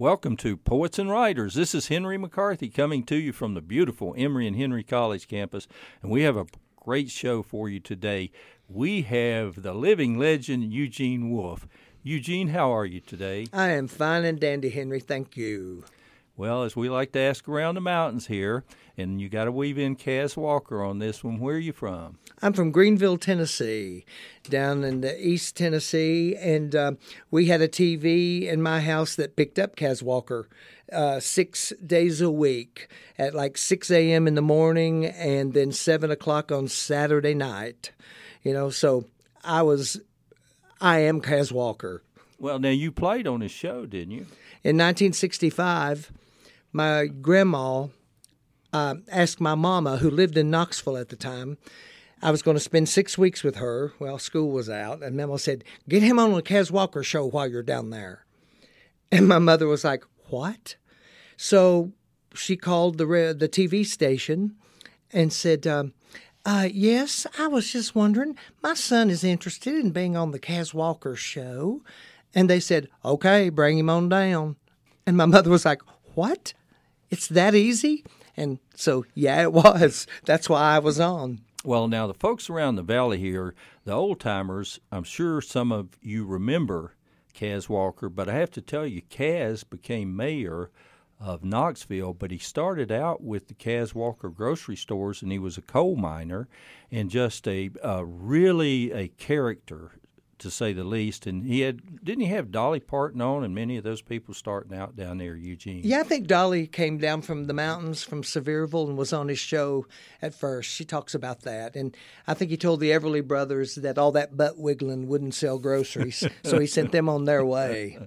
Welcome to Poets and Writers. This is Henry McCarthy coming to you from the beautiful Emory and Henry College campus, and we have a great show for you today. We have the living legend Eugene Wolf. Eugene, how are you today? I am fine and dandy, Henry. Thank you. Well, as we like to ask around the mountains here, and you got to weave in Cass Walker on this one. Where are you from? I'm from Greeneville, Tennessee, down in the East Tennessee, and uh, we had a TV in my house that picked up Cass Walker uh, six days a week at like 6 a.m. in the morning and then 7 o'clock on Saturday night. You know, so I was, I am Cass Walker. Well, now you played on his show, didn't you? In 1965, my grandma uh, asked my mama, who lived in Knoxville at the time, I was going to spend six weeks with her. Well, school was out, and Mama said, "Get him on the Cass Walker show while you're down there." And my mother was like, "What?" So she called the the TV station and said, um, uh, "Yes, I was just wondering. My son is interested in being on the Cass Walker show." And they said, "Okay, bring him on down." And my mother was like, "What? It's that easy?" And so, yeah, it was. That's why I was on. Well, now the folks around the valley here, the old timers, I'm sure some of you remember Cass Walker, but I have to tell you, Cass became mayor of Knoxville, but he started out with the Cass Walker grocery stores, and he was a coal miner and just a, a really a character to say the least. And he had didn't he have Dolly Parton on, and many of those people starting out down there, Eugene. Yeah, I think Dolly came down from the mountains from Sevierville and was on his show at first. She talks about that, and I think he told the Everly brothers that all that butt wiggling wouldn't sell groceries, so he sent them on their way.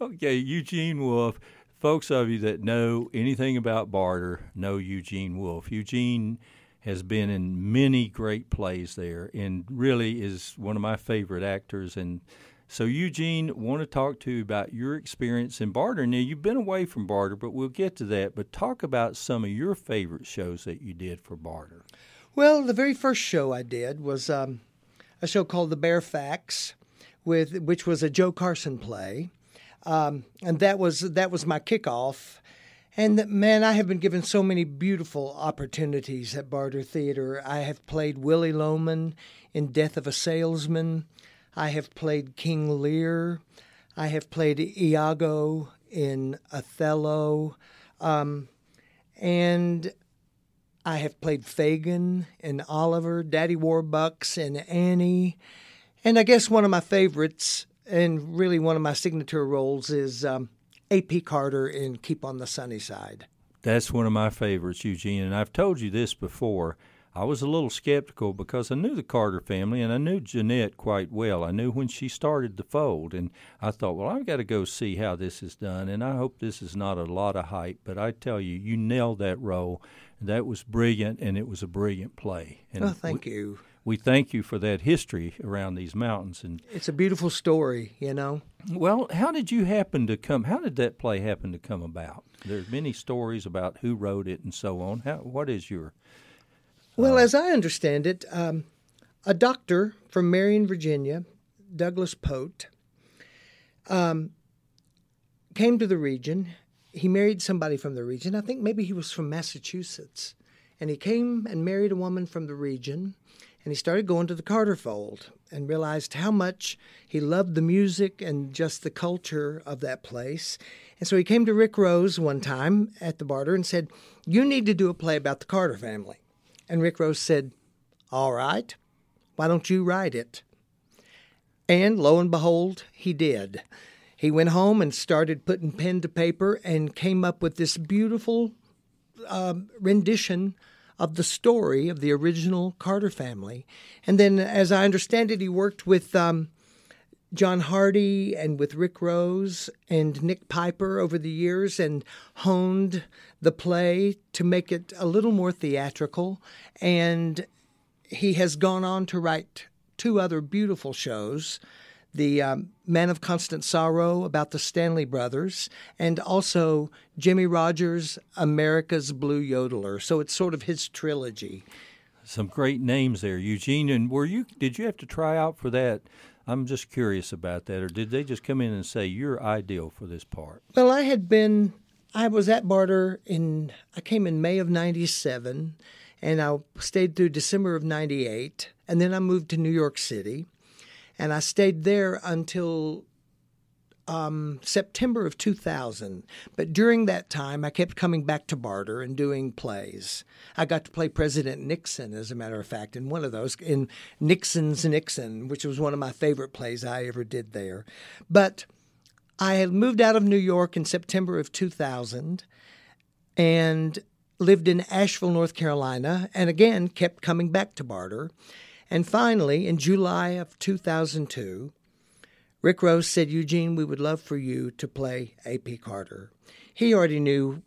okay, Eugene Wolf. Folks of you that know anything about barter know Eugene Wolf. Eugene has been in many great plays there and really is one of my favorite actors. And so, Eugene, want to talk to you about your experience in Barter. Now, you've been away from Barter, but we'll get to that. But talk about some of your favorite shows that you did for Barter. Well, the very first show I did was um, a show called The Bare Facts, with which was a Jo Carson play, um, and that was that was my kickoff. And man, I have been given so many beautiful opportunities at Barter Theater. I have played Willy Loman in Death of a Salesman. I have played King Lear. I have played Iago in Othello. Um, and I have played Fagin in Oliver, Daddy Warbucks in Annie. And I guess one of my favorites, and really one of my signature roles, is um, A.P. Carter in Keep on the Sunny Side. That's one of my favorites, Eugene. And I've told you this before. I was a little skeptical because I knew the Carter family and I knew Janette quite well. I knew when she started the fold, and I thought, well, I've got to go see how this is done. And I hope this is not a lot of hype, but I tell you, you nailed that role. That was brilliant, and it was a brilliant play. And oh, thank we, you we thank you for that history around these mountains and it's a beautiful story you know well how did you happen to come how did that play happen to come about there's many stories about who wrote it and so on how, what is your well as i understand it um, a doctor from marion virginia douglas pote um, came to the region he married somebody from the region i think maybe he was from massachusetts and he came and married a woman from the region and he started going to the Carter Fold and realized how much he loved the music and just the culture of that place. And so he came to Rick Rose one time at the Barter and said, You need to do a play about the Carter family. And Rick Rose said, All right, why don't you write it? And lo and behold, he did. He went home and started putting pen to paper and came up with this beautiful uh, rendition of the story of the original Carter family. And then, as I understand it, he worked with um, John Hardy and with Rick Rose and Nick Piper over the years and honed the play to make it a little more theatrical. And he has gone on to write two other beautiful shows the um, Man of Constant Sorrow about the Stanley brothers, and also Jimmie Rodgers' America's Blue Yodeler. So it's sort of his trilogy. Some great names there, Eugene. And were you? Did you have to try out for that I'm just curious about that. Or did they just come in and say you're ideal for this part? Well, I had been. I was at Barter in. I came in May of '97, and I stayed through December of '98, and then I moved to New York City, and I stayed there until um, September of 2000. But during that time, I kept coming back to Barter and doing plays. I got to play President Nixon, as a matter of fact, in one of those, in Nixon's Nixon, which was one of my favorite plays I ever did there. But I had moved out of New York in September of 2000 and lived in Asheville, North Carolina, and again kept coming back to Barter. And finally, in July of 2002, Rick Rose said, Eugene, we would love for you to play A.P. Carter. He already knew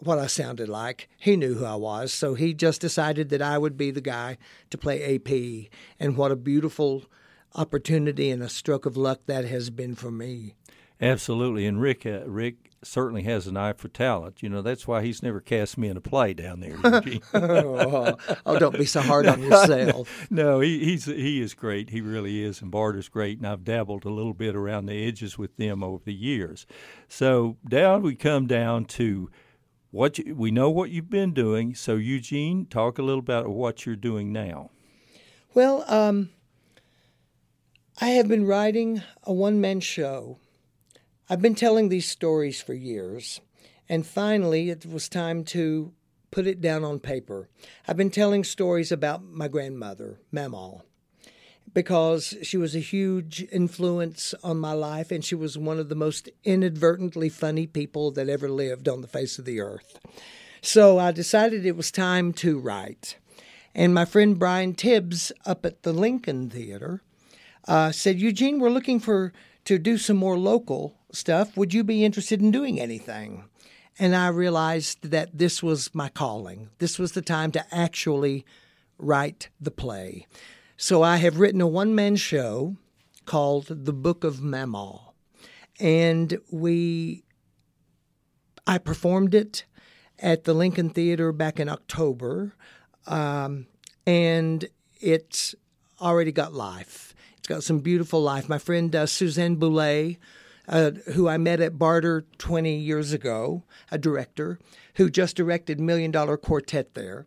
what I sounded like. He knew who I was, so he just decided that I would be the guy to play AP. And what a beautiful opportunity and a stroke of luck that has been for me. Absolutely, and Rick, uh, Rick certainly has an eye for talent. You know, that's why he's never cast me in a play down there. oh, oh, don't be so hard on yourself. no, he, he's he is great. He really is, and Bart is great. And I've dabbled a little bit around the edges with them over the years. So down we come down to what you, we know what you've been doing. So Eugene, talk a little about what you're doing now. Well, um, I have been writing a one man show I've been telling these stories for years, and finally it was time to put it down on paper. I've been telling stories about my grandmother, Mamaw, because she was a huge influence on my life and she was one of the most inadvertently funny people that ever lived on the face of the earth. So I decided it was time to write. And my friend Brian Tibbs up at the Lincoln Theater uh, said, Eugene, we're looking for to do some more local stuff. Would you be interested in doing anything? And I realized that this was my calling. This was the time to actually write the play. So I have written a one man show called The Book of Mamaw. And we, I performed it at the Lincoln Theater back in October. Um, and it's already got life. It's got some beautiful life. My friend uh, Suzanne Boulay uh, who I met at Barter 20 years ago, a director who just directed Million Dollar Quartet there.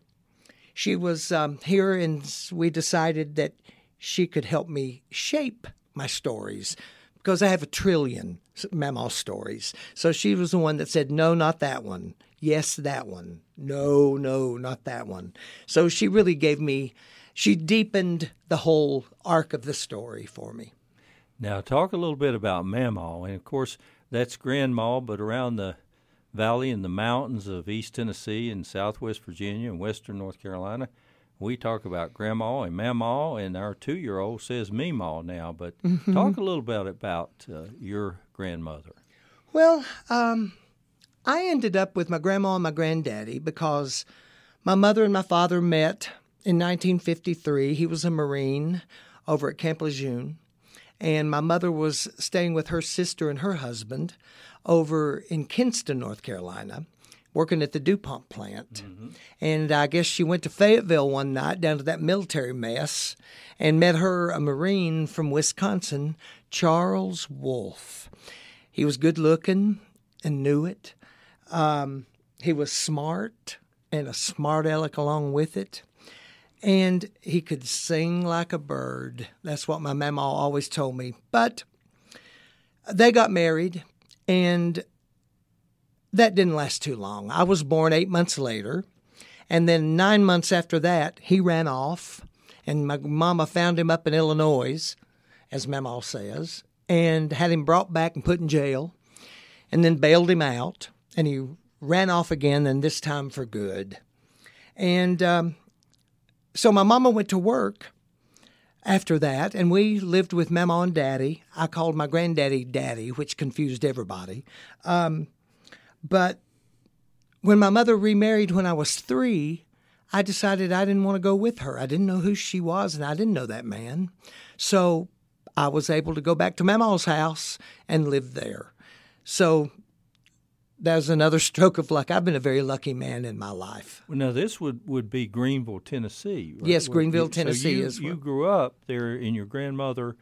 She was um, here, and we decided that she could help me shape my stories because I have a trillion Mamaw stories. So she was the one that said, No, not that one. Yes, that one. No, no, not that one. So she really gave me, she deepened the whole arc of the story for me. Now, talk a little bit about Mamaw. And of course, that's Grandma, but around the valley and the mountains of East Tennessee and Southwest Virginia and Western North Carolina, we talk about Grandma and Mamaw, and our two year old says Meemaw now. But mm-hmm. talk a little bit about uh, your grandmother. Well, um, I ended up with my grandma and my granddaddy because my mother and my father met in 1953. He was a Marine over at Camp Lejeune and my mother was staying with her sister and her husband over in Kinston, North Carolina, working at the DuPont plant. Mm-hmm. And I guess she went to Fayetteville one night down to that military mess and met her a Marine from Wisconsin, Charles Wolf. He was good looking and knew it. Um, he was smart and a smart aleck along with it and he could sing like a bird. That's what my mama always told me. But they got married, and that didn't last too long. I was born eight months later, and then nine months after that, he ran off, and my mama found him up in Illinois, as Mama says, and had him brought back and put in jail, and then bailed him out, and he ran off again, and this time for good. And um, so my mama went to work after that, and we lived with Mama and Daddy. I called my granddaddy Daddy, which confused everybody. Um, but when my mother remarried when I was three, I decided I didn't want to go with her. I didn't know who she was, and I didn't know that man. So I was able to go back to Mama's house and live there. So that was another stroke of luck. I've been a very lucky man in my life. Well, now this would, would be Greeneville, Tennessee. Right? Yes, Greeneville, Tennessee. So you, is you grew up there in your grandmother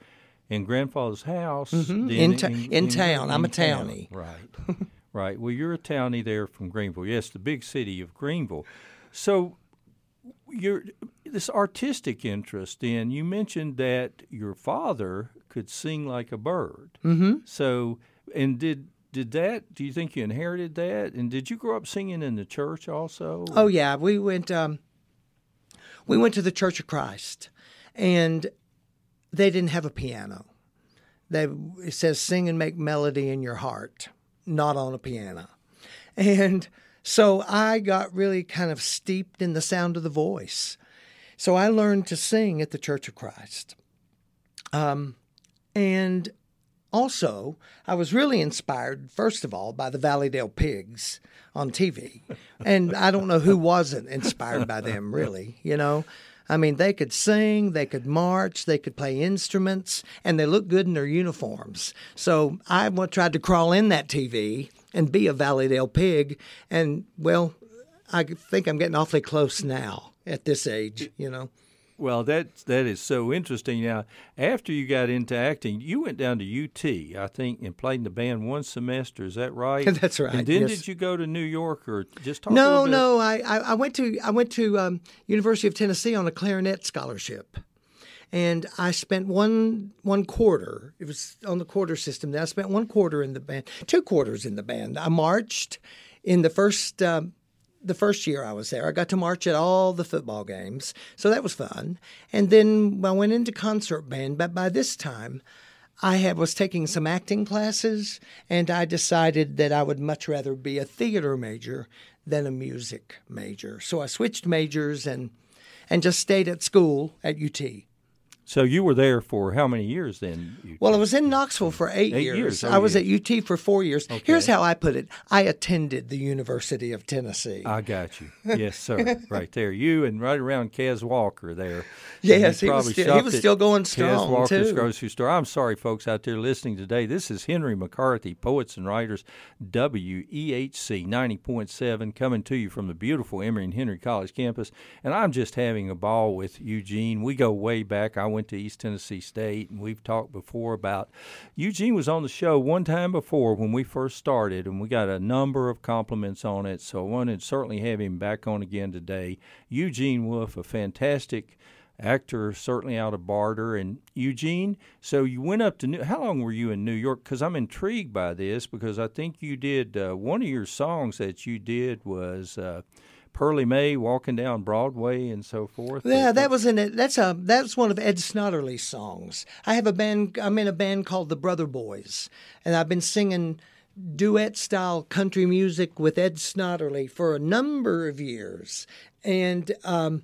and grandfather's house mm-hmm. in, ta- in, in, town. In, I'm a townie. Town. Right, right. Well, you're a townie there from Greeneville. Yes, the big city of Greeneville. So your this artistic interest in you mentioned that your father could sing like a bird. Mm-hmm. So and did did that? Do you think you inherited that? And did you grow up singing in the church also? Oh yeah, we went. Um, we went to the Church of Christ, and they didn't have a piano. They it says sing and make melody in your heart, not on a piano, and so I got really kind of steeped in the sound of the voice. So I learned to sing at the Church of Christ. Um, and also, I was really inspired, first of all, by the Valleydale Pigs on TV. And I don't know who wasn't inspired by them, really, you know. I mean, they could sing, they could march, they could play instruments, and they looked good in their uniforms. So I tried to crawl in that TV and be a Valleydale pig. And, well, I think I'm getting awfully close now at this age, you know. Well, that that is so interesting. Now, after you got into acting, you went down to UT, I think, and played in the band one semester. Is that right? That's right. And then yes. did you go to New York or just talk? No, no. I, I went to I went to um, University of Tennessee on a clarinet scholarship, and I spent one one quarter. It was on the quarter system. Then I spent one quarter in the band, two quarters in the band. I marched in the first. Um, the first year I was there. I got to march at all the football games, so that was fun. And then I went into concert band, but by this time, I had, was taking some acting classes, and I decided that I would much rather be a theater major than a music major. So I switched majors and and just stayed at school at UT. So you were there for how many years then? Well, I was in Knoxville for eight, eight years. years. Oh, I was yeah. at UT for four years. Okay. Here's how I put it: I attended the University of Tennessee. I got you. Yes, sir. right there, you and right around Cass Walker there. Yes, he was, still, he was still going strong Cass Walker's too. grocery store. I'm sorry, folks out there listening today. This is Henry McCarthy, Poets and Writers, WEHC 90.7, coming to you from the beautiful Emory and Henry College campus. And I'm just having a ball with Eugene. We go way back. I went to East Tennessee State, and we've talked before about Eugene was on the show one time before when we first started, and we got a number of compliments on it. So I wanted to certainly have him back on again today. Eugene Wolf, a fantastic actor, certainly out of barter. And Eugene, so you went up to New. How long were you in New York? Because I'm intrigued by this because I think you did uh, one of your songs that you did was. Uh, Pearlie May walking down Broadway and so forth. Yeah, that was in it. That's a that's one of Ed Snodderly's songs. I have a band. I'm in a band called the Brother Boys, and I've been singing duet style country music with Ed Snotterly for a number of years, and um,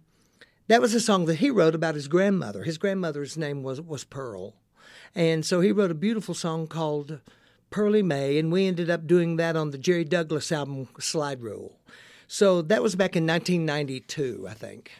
that was a song that he wrote about his grandmother. His grandmother's name was was Pearl, and so he wrote a beautiful song called Pearly May, and we ended up doing that on the Jerry Douglas album Slide Rule. So that was back in 1992, I think.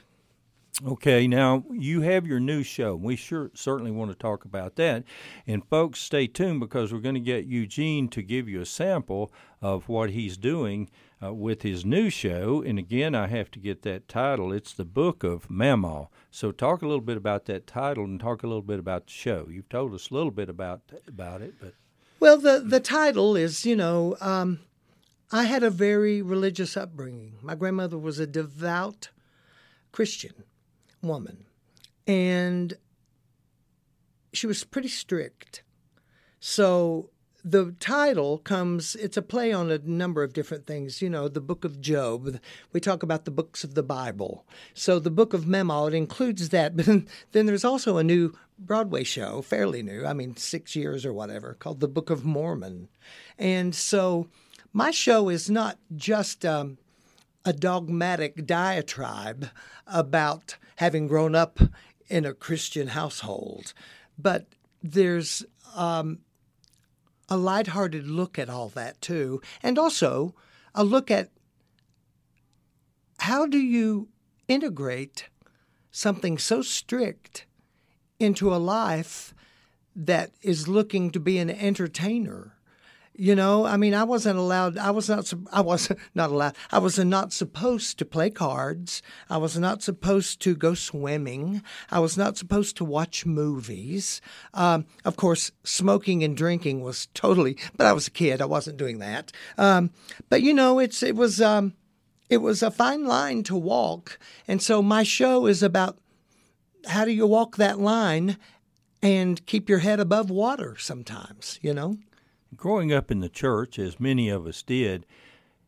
Okay, now you have your new show. We sure certainly want to talk about that. And folks, stay tuned because we're going to get Eugene to give you a sample of what he's doing uh, with his new show. And again, I have to get that title. It's the Book of Mamaw. So talk a little bit about that title and talk a little bit about the show. You've told us a little bit about about it, but well, the the title is you know. Um, I had a very religious upbringing. My grandmother was a devout Christian woman, and she was pretty strict. So the title comes, it's a play on a number of different things. You know, the book of Job, we talk about the books of the Bible. So the book of it includes that. But then, there's also a new Broadway show, fairly new, I mean, six years or whatever, called The Book of Mormon. And so my show is not just um, a dogmatic diatribe about having grown up in a Christian household, but there's um, a lighthearted look at all that too, and also a look at how do you integrate something so strict into a life that is looking to be an entertainer You know, I mean, I wasn't allowed. I was not. I was not allowed. I was not supposed to play cards. I was not supposed to go swimming. I was not supposed to watch movies. Um, of course, smoking and drinking was totally. But I was a kid. I wasn't doing that. Um, but you know, it's it was um, it was a fine line to walk, and so my show is about how do you walk that line and keep your head above water sometimes. You know growing up in the church, as many of us did,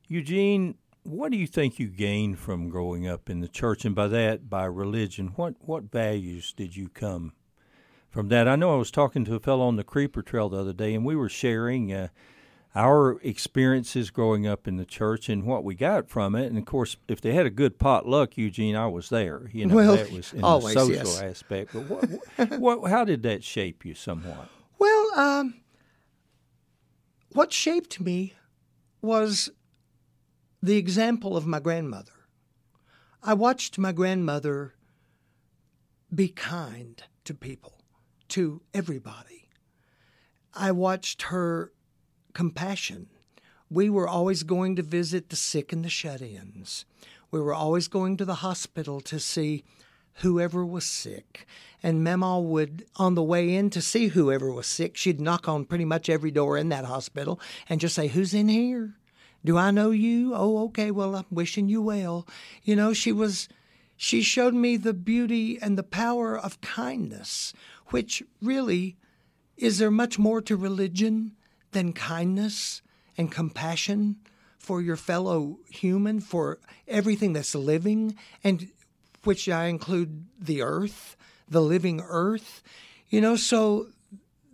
Eugene, what do you think you gained from growing up in the church, and by that, by religion? What what values did you come from that? I know I was talking to a fellow on the Creeper Trail the other day, and we were sharing uh, our experiences growing up in the church and what we got from it. And of course, if they had a good potluck, Eugene, I was there. You know, well, that was in always, the social yes. aspect. But what, what, how did that shape you somewhat? Well, um, what shaped me was the example of my grandmother. I watched my grandmother be kind to people, to everybody. I watched her compassion. We were always going to visit the sick and the shut ins. We were always going to the hospital to see whoever was sick. And Mama would, on the way in to see whoever was sick, she'd knock on pretty much every door in that hospital and just say, Who's in here? Do I know you? Oh, okay. Well, I'm wishing you well. You know, she was, she showed me the beauty and the power of kindness, which really is there much more to religion than kindness and compassion for your fellow human, for everything that's living? And which I include the earth, the living earth. You know, so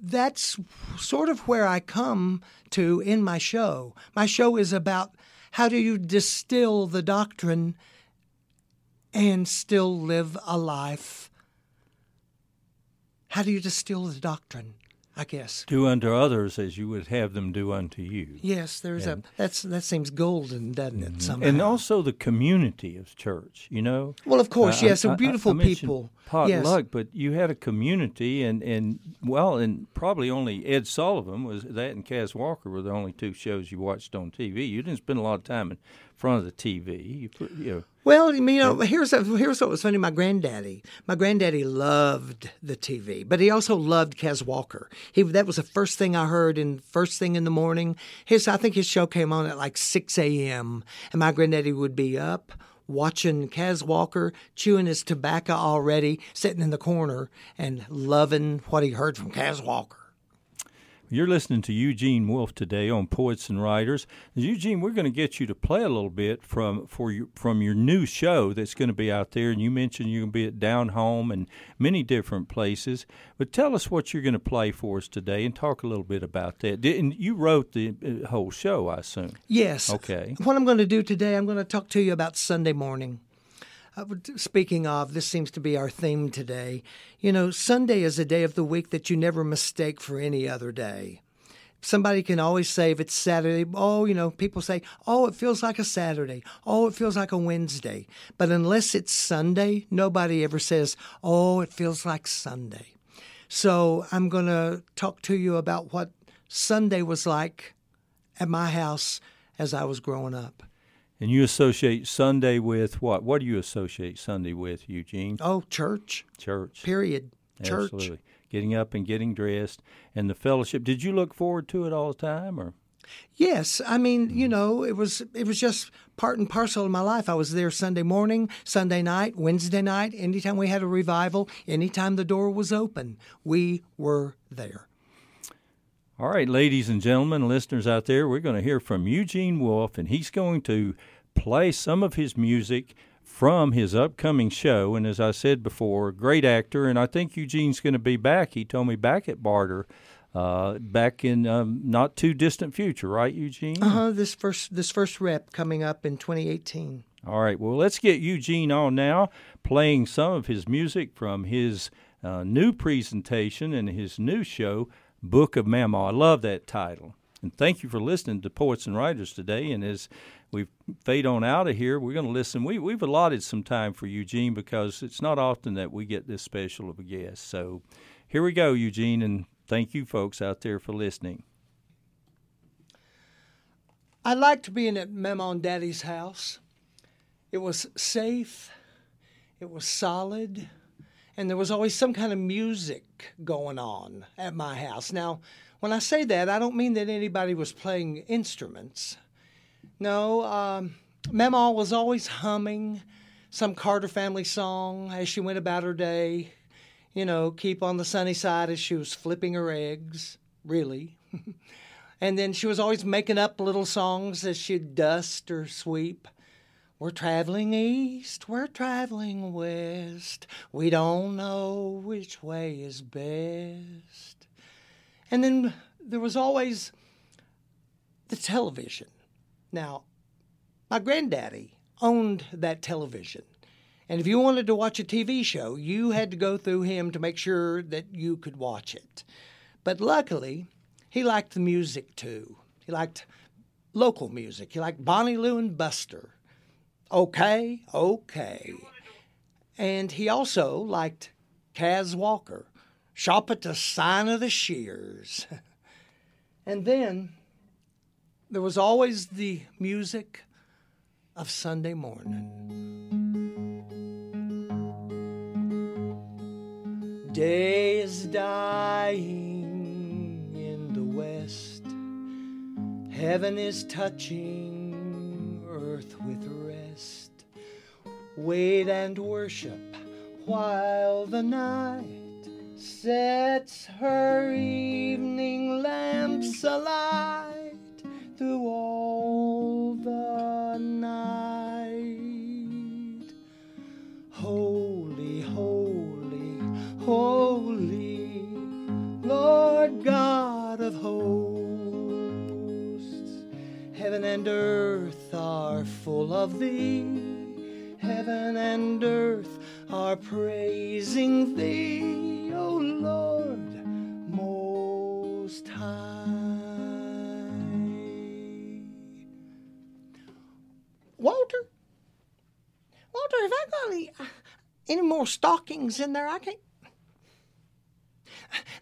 that's sort of where I come to in my show. My show is about how do you distill the doctrine and still live a life? How do you distill the doctrine? I guess. Do unto others as you would have them do unto you. Yes, there's and, a that's that seems golden, doesn't it? Somehow. And also the community of church, you know. Well, of course, uh, yes, so beautiful I, I people. Potluck, yes. but you had a community, and and well, and probably only Ed Sullivan was that, and Cass Walker were the only two shows you watched on TV. You didn't spend a lot of time in front of the TV. You, put, you know, well, you know, here's a, here's what was funny. My granddaddy, my granddaddy loved the TV, but he also loved Cass Walker. He that was the first thing I heard in first thing in the morning. His I think his show came on at like six a.m. and my granddaddy would be up watching Cass Walker chewing his tobacco already, sitting in the corner and loving what he heard from Cass Walker. You're listening to Eugene Wolf today on Poets and Writers. Eugene, we're going to get you to play a little bit from for your from your new show that's going to be out there. And you mentioned you're going to be at Down Home and many different places. But tell us what you're going to play for us today, and talk a little bit about that. Didn't you wrote the uh, whole show? I assume. Yes. Okay. What I'm going to do today, I'm going to talk to you about Sunday morning. Uh, speaking of, this seems to be our theme today. You know, Sunday is a day of the week that you never mistake for any other day. Somebody can always say if it's Saturday, oh, you know, people say, oh, it feels like a Saturday. Oh, it feels like a Wednesday. But unless it's Sunday, nobody ever says, oh, it feels like Sunday. So I'm going to talk to you about what Sunday was like at my house as I was growing up. And you associate Sunday with what? What do you associate Sunday with, Eugene? Oh, church. Church. Period. Church. Absolutely. Getting up and getting dressed and the fellowship. Did you look forward to it all the time or? Yes, I mean, mm-hmm. you know, it was it was just part and parcel of my life. I was there Sunday morning, Sunday night, Wednesday night, anytime we had a revival, anytime the door was open, we were there. All right, ladies and gentlemen, listeners out there, we're going to hear from Eugene Wolf, and he's going to play some of his music from his upcoming show. And as I said before, great actor, and I think Eugene's going to be back. He told me back at Barter. Uh, back in um, not too distant future, right, Eugene? Uh huh. This first this first rep coming up in 2018. All right. Well, let's get Eugene on now, playing some of his music from his uh, new presentation and his new show, Book of Mamaw. I love that title. And thank you for listening to Poets and Writers today. And as we fade on out of here, we're going to listen. We, we've allotted some time for Eugene because it's not often that we get this special of a guest. So here we go, Eugene, and thank you folks out there for listening. I liked being at Mama and Daddy's house. It was safe, it was solid, and there was always some kind of music going on at my house. Now, when I say that, I don't mean that anybody was playing instruments. No, um, Mama was always humming some Carter family song as she went about her day. You know, keep on the sunny side as she was flipping her eggs, really. and then she was always making up little songs as she'd dust or sweep. We're traveling east, we're traveling west. We don't know which way is best. And then there was always the television. Now, my granddaddy owned that television. And if you wanted to watch a TV show, you had to go through him to make sure that you could watch it. But luckily, he liked the music too. He liked local music. He liked Bonnie Lou and Buster. Okay, okay. And he also liked Cass Walker. Shop at the sign of the shears. and then there was always the music of Sunday morning. Day is dying in the west. Heaven is touching Wait and worship while the night sets her evening lamps alight through all the night. Holy, holy, holy, Lord God of hosts, heaven and earth are full of thee. Any more stockings in there? I can't.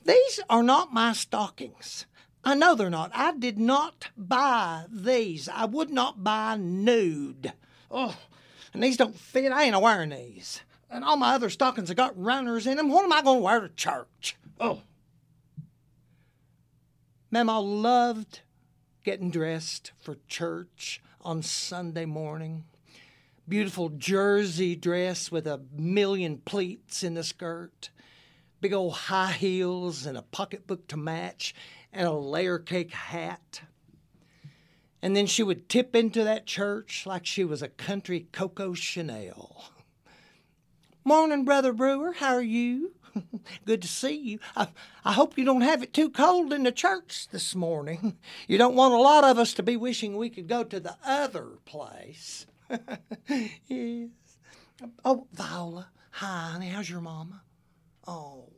These are not my stockings. I know they're not. I did not buy these. I would not buy nude. Oh, and these don't fit. I ain't wearing these. And all my other stockings have got runners in them. What am I going to wear to church? Oh. Mama loved getting dressed for church on Sunday morning. Beautiful jersey dress with a million pleats in the skirt, big old high heels and a pocketbook to match, and a layer cake hat. And then she would tip into that church like she was a country Coco Chanel. Morning, Brother Brewer. How are you? Good to see you. I, I hope you don't have it too cold in the church this morning. You don't want a lot of us to be wishing we could go to the other place. yes. Oh, Viola. Hi, honey. How's your mama? Oh,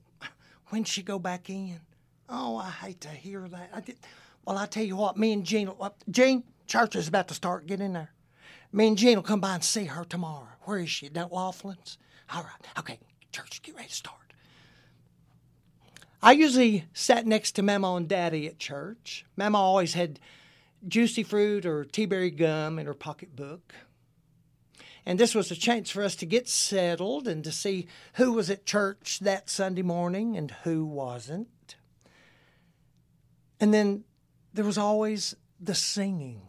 when'd she go back in? Oh, I hate to hear that. I did. Well, I tell you what, me and Jean, uh, Jean, church is about to start. Get in there. Me and Jean will come by and see her tomorrow. Where is she? Down at Laughlin's? All right. Okay, church, get ready to start. I usually sat next to Mama and Daddy at church. Mama always had juicy fruit or tea berry gum in her pocketbook. And this was a chance for us to get settled and to see who was at church that Sunday morning and who wasn't. And then there was always the singing.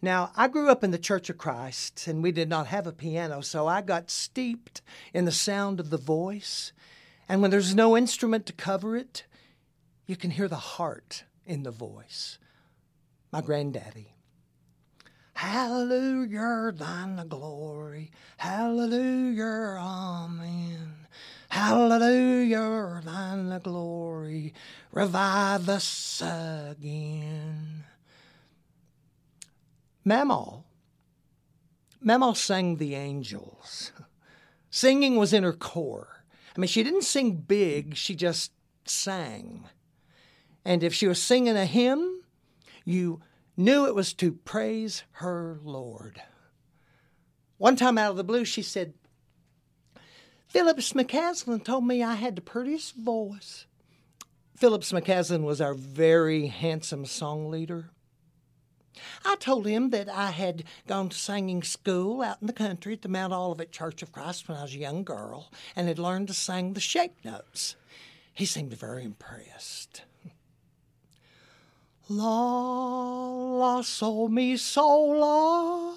Now, I grew up in the Church of Christ and we did not have a piano, so I got steeped in the sound of the voice and when there's no instrument to cover it, you can hear the heart in the voice. My granddaddy. Hallelujah, thine the glory. Hallelujah, amen. Hallelujah, thine the glory. Revive us again. Mamaw, Mamaw sang the angels. Singing was in her core. I mean, she didn't sing big, she just sang. And if she was singing a hymn, you knew it was to praise her Lord. One time out of the blue, she said, Phillips McCaslin told me I had the prettiest voice. Phillips McCaslin was our very handsome song leader. I told him that I had gone to singing school out in the country at the Mount Olivet Church of Christ when I was a young girl and had learned to sing the shape notes. He seemed very impressed. La, la, sol, mi, sol, la,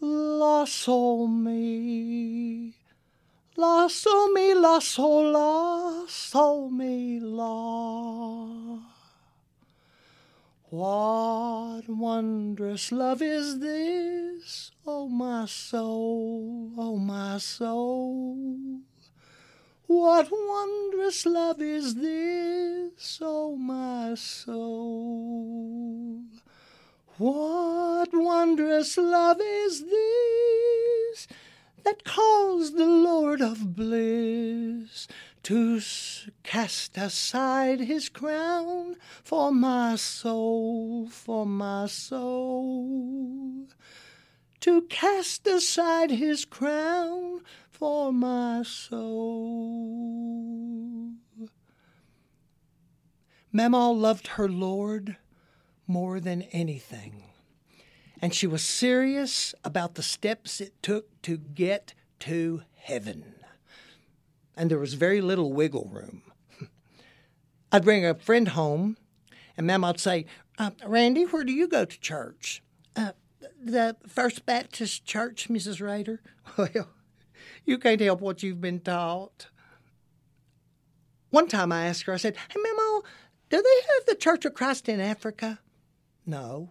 la, sol, mi. La, sol, mi, la, sol, la, mi, la. What wondrous love is this, oh my soul, oh my soul? What wondrous love is this, oh my soul? What wondrous love is this that calls the Lord of bliss to cast aside his crown for my soul, for my soul? To cast aside his crown for my soul. Mamaw loved her Lord more than anything, and she was serious about the steps it took to get to heaven. And there was very little wiggle room. I'd bring a friend home, and would say, uh, Randy, where do you go to church? Uh, the First Baptist Church, Mrs. Rader. Well, you can't help what you've been taught. One time I asked her, I said, Hey, Memo, do they have the Church of Christ in Africa? No.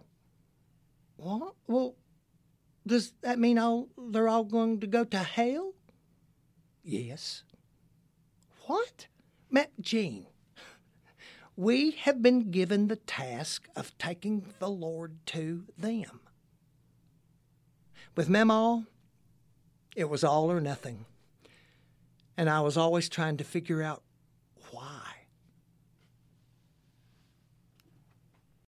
What? Well, does that mean all, they're all going to go to hell? Yes. What? Matt Jean, we have been given the task of taking the Lord to them. With Memo, it was all or nothing. And I was always trying to figure out